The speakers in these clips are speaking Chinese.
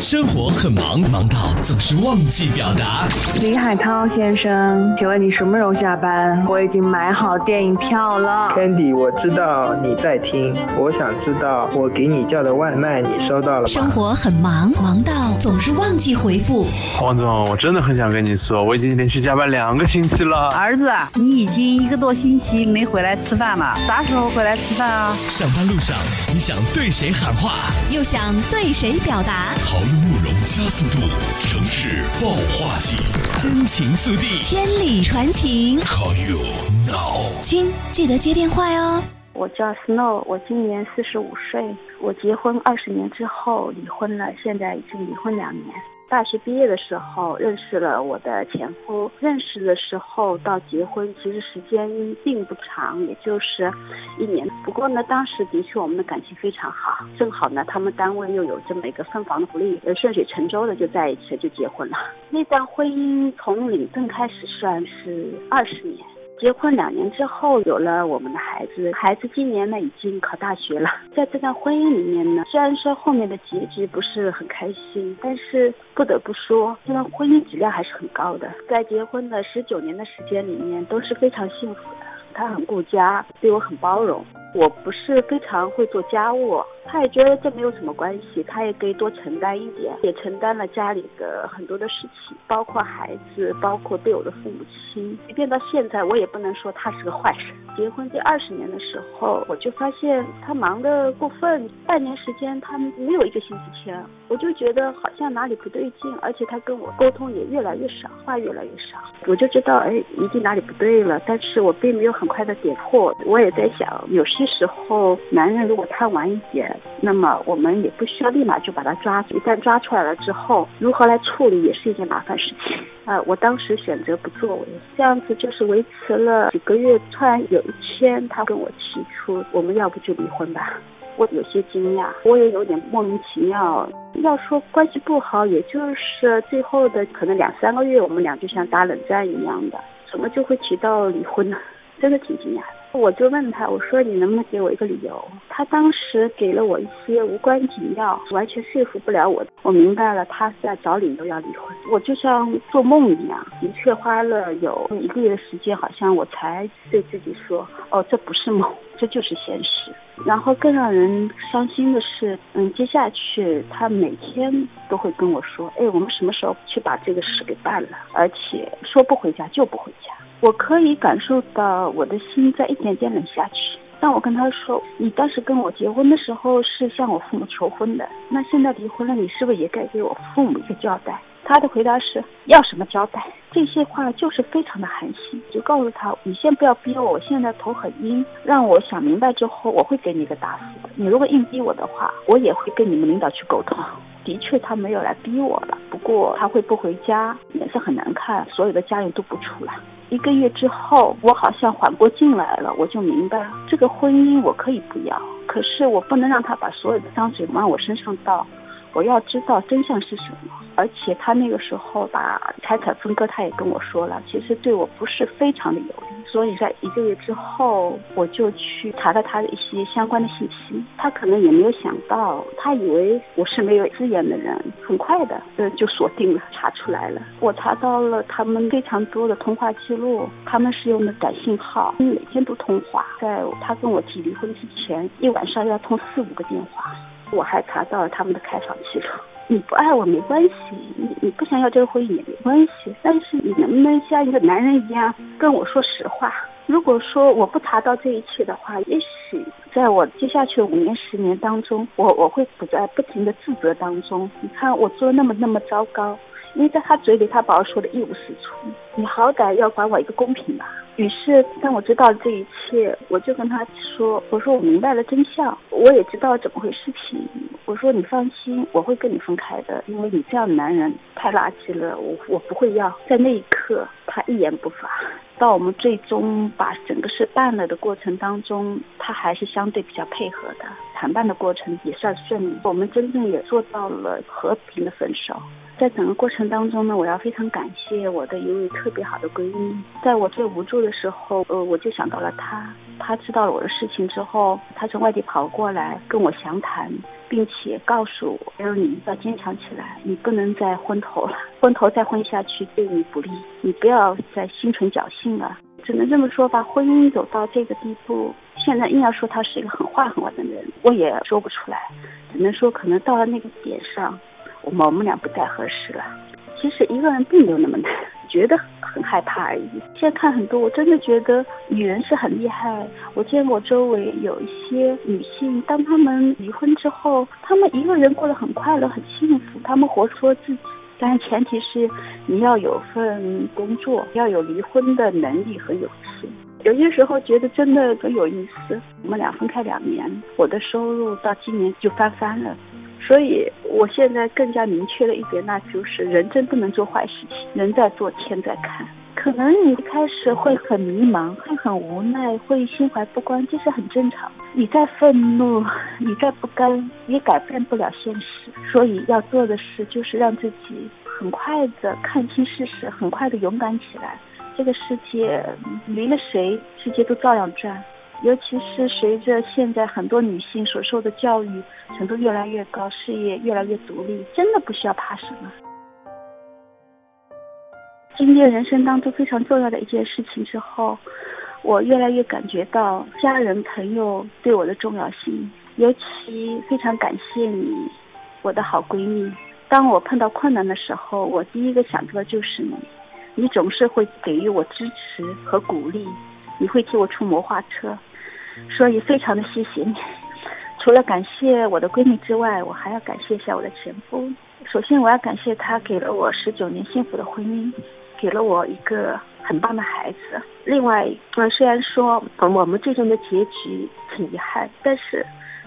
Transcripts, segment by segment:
生活很忙，忙到总是忘记表达。李海涛先生，请问你什么时候下班？我已经买好电影票了。Candy，我知道你在听，我想知道我给你叫的外卖你收到了吗？生活很忙，忙到总是忘记回复。黄总，我真的很想跟你说，我已经连续加班两个星期了。儿子，你已经一个多星期没回来吃饭了，啥时候回来吃饭啊？上班路上，你想对谁喊话？又想对谁表达？讨论慕容加速度，城市爆话题，真情速递千里传情，，Call you now。亲，记得接电话哟。我叫 Snow，我今年四十五岁，我结婚二十年之后离婚了，现在已经离婚两年。大学毕业的时候认识了我的前夫，认识的时候到结婚其实时间并不长，也就是一年。不过呢，当时的确我们的感情非常好，正好呢他们单位又有这么一个分房的福利，呃顺水成舟的就在一起就结婚了。那段婚姻从领证开始算是二十年。结婚两年之后，有了我们的孩子。孩子今年呢已经考大学了。在这段婚姻里面呢，虽然说后面的结局不是很开心，但是不得不说，这段婚姻质量还是很高的。在结婚的十九年的时间里面，都是非常幸福的。他很顾家，对我很包容。我不是非常会做家务，他也觉得这没有什么关系，他也可以多承担一点，也承担了家里的很多的事情，包括孩子，包括对我的父母亲。即便到现在，我也不能说他是个坏人。结婚第二十年的时候，我就发现他忙得过分，半年时间他没有一个星期天，我就觉得好像哪里不对劲，而且他跟我沟通也越来越少，话越来越少，我就知道哎，一定哪里不对了，但是我并没有很快的点破，我也在想，有些时候男人如果贪玩一点，那么我们也不需要立马就把他抓住，一旦抓出来了之后，如何来处理也是一件麻烦事情。啊，我当时选择不作为，这样子就是维持了几个月。突然有一天，他跟我提出，我们要不就离婚吧。我有些惊讶，我也有点莫名其妙。要说关系不好，也就是最后的可能两三个月，我们俩就像打冷战一样的，怎么就会提到离婚呢？真的挺惊讶。我就问他，我说你能不能给我一个理由？他当时给了我一些无关紧要，完全说服不了我。我明白了，他是在找理由要离婚。我就像做梦一样，的确花了有一个月的时间，好像我才对自己说，哦，这不是梦，这就是现实。然后更让人伤心的是，嗯，接下去他每天都会跟我说，哎，我们什么时候去把这个事给办了？而且说不回家就不回家。我可以感受到我的心在一点点冷下去。但我跟他说，你当时跟我结婚的时候是向我父母求婚的，那现在离婚了，你是不是也该给我父母一个交代？他的回答是要什么交代？这些话就是非常的寒心，就告诉他，你先不要逼我，我现在头很晕，让我想明白之后，我会给你一个答复。你如果硬逼我的话，我也会跟你们领导去沟通。的确，他没有来逼我了，不过他会不回家，脸色很难看，所有的家人都不出来。一个月之后，我好像缓过劲来了，我就明白这个婚姻我可以不要，可是我不能让他把所有的脏水往我身上倒。我要知道真相是什么，而且他那个时候把财产分割，他也跟我说了，其实对我不是非常的有利。所以在一个月之后，我就去查了他的一些相关的信息，他可能也没有想到，他以为我是没有资源的人，很快的，呃，就锁定了，查出来了。我查到了他们非常多的通话记录，他们是用的短信号，每天都通话。在他跟我提离婚之前，一晚上要通四五个电话。我还查到了他们的开房记录。你不爱我没关系，你你不想要这个婚姻也没关系，但是你能不能像一个男人一样跟我说实话？如果说我不查到这一切的话，也许在我接下去的五年、十年当中，我我会处在不停的自责当中。你看我做那么那么糟糕，因为在他嘴里，他把我说的一无是处。你好歹要还我一个公平吧。于是，当我知道这一切，我就跟他说：“我说我明白了真相，我也知道怎么回事情。我说你放心，我会跟你分开的，因为你这样的男人太垃圾了，我我不会要。”在那一刻，他一言不发。到我们最终把整个事办了的过程当中，他还是相对比较配合的。谈判的过程也算顺利，我们真正也做到了和平的分手。在整个过程当中呢，我要非常感谢我的一位特别好的闺蜜，在我最无助的的时候，呃，我就想到了他。他知道了我的事情之后，他从外地跑过来跟我详谈，并且告诉我，让你要坚强起来，你不能再昏头了，昏头再昏下去对你不利，你不要再心存侥幸了。只能这么说吧，婚姻走到这个地步，现在硬要说他是一个很坏很坏的人，我也说不出来，只能说可能到了那个点上。我们我们俩不再合适了。其实一个人并没有那么难，觉得很害怕而已。现在看很多，我真的觉得女人是很厉害。我见过周围有一些女性，当她们离婚之后，她们一个人过得很快乐、很幸福，她们活出了自己。但是前提是你要有份工作，要有离婚的能力和勇气。有些时候觉得真的很有意思。我们俩分开两年，我的收入到今年就翻番了。所以，我现在更加明确的一点，那就是人真不能做坏事情，人在做，天在看。可能你一开始会很迷茫，会很无奈，会心怀不甘，这是很正常。你再愤怒，你再不甘，也改变不了现实。所以要做的事，就是让自己很快的看清事实，很快的勇敢起来。这个世界离了谁，世界都照样转。尤其是随着现在很多女性所受的教育程度越来越高，事业越来越独立，真的不需要怕什么。经历人生当中非常重要的一件事情之后，我越来越感觉到家人朋友对我的重要性。尤其非常感谢你，我的好闺蜜。当我碰到困难的时候，我第一个想到的就是你。你总是会给予我支持和鼓励，你会替我出谋划策。所以非常的谢谢你，除了感谢我的闺蜜之外，我还要感谢一下我的前夫。首先我要感谢他给了我十九年幸福的婚姻，给了我一个很棒的孩子。另外，呃，虽然说我们最终的结局很遗憾，但是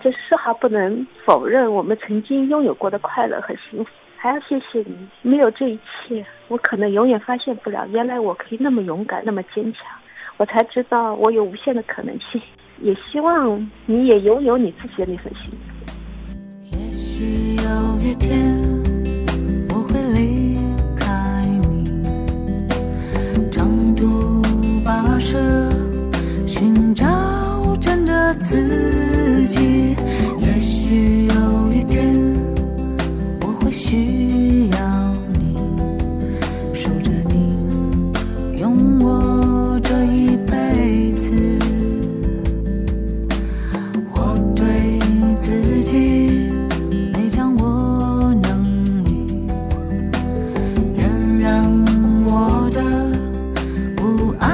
这丝毫不能否认我们曾经拥有过的快乐和幸福。还要谢谢你，没有这一切，我可能永远发现不了，原来我可以那么勇敢，那么坚强。我才知道我有无限的可能性。也希望你也拥有你自己的那份心。也许有一天我会离开你，长途跋涉寻找真的自。不安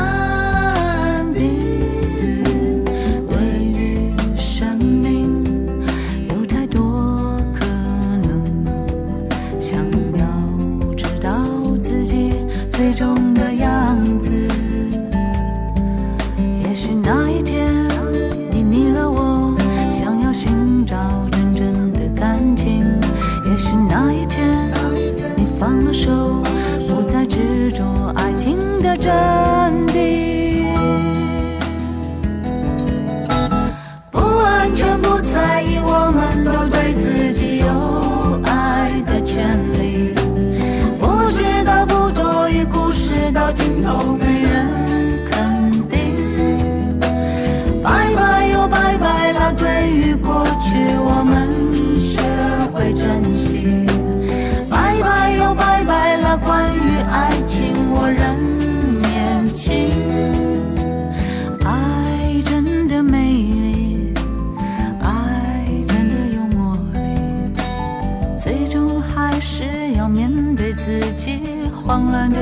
都没人肯定。拜拜又拜拜了，对于过去我们学会珍惜。拜拜又拜拜了，关于爱情我仍年轻。爱真的美丽，爱真的有魔力，最终还是要面对自己慌乱的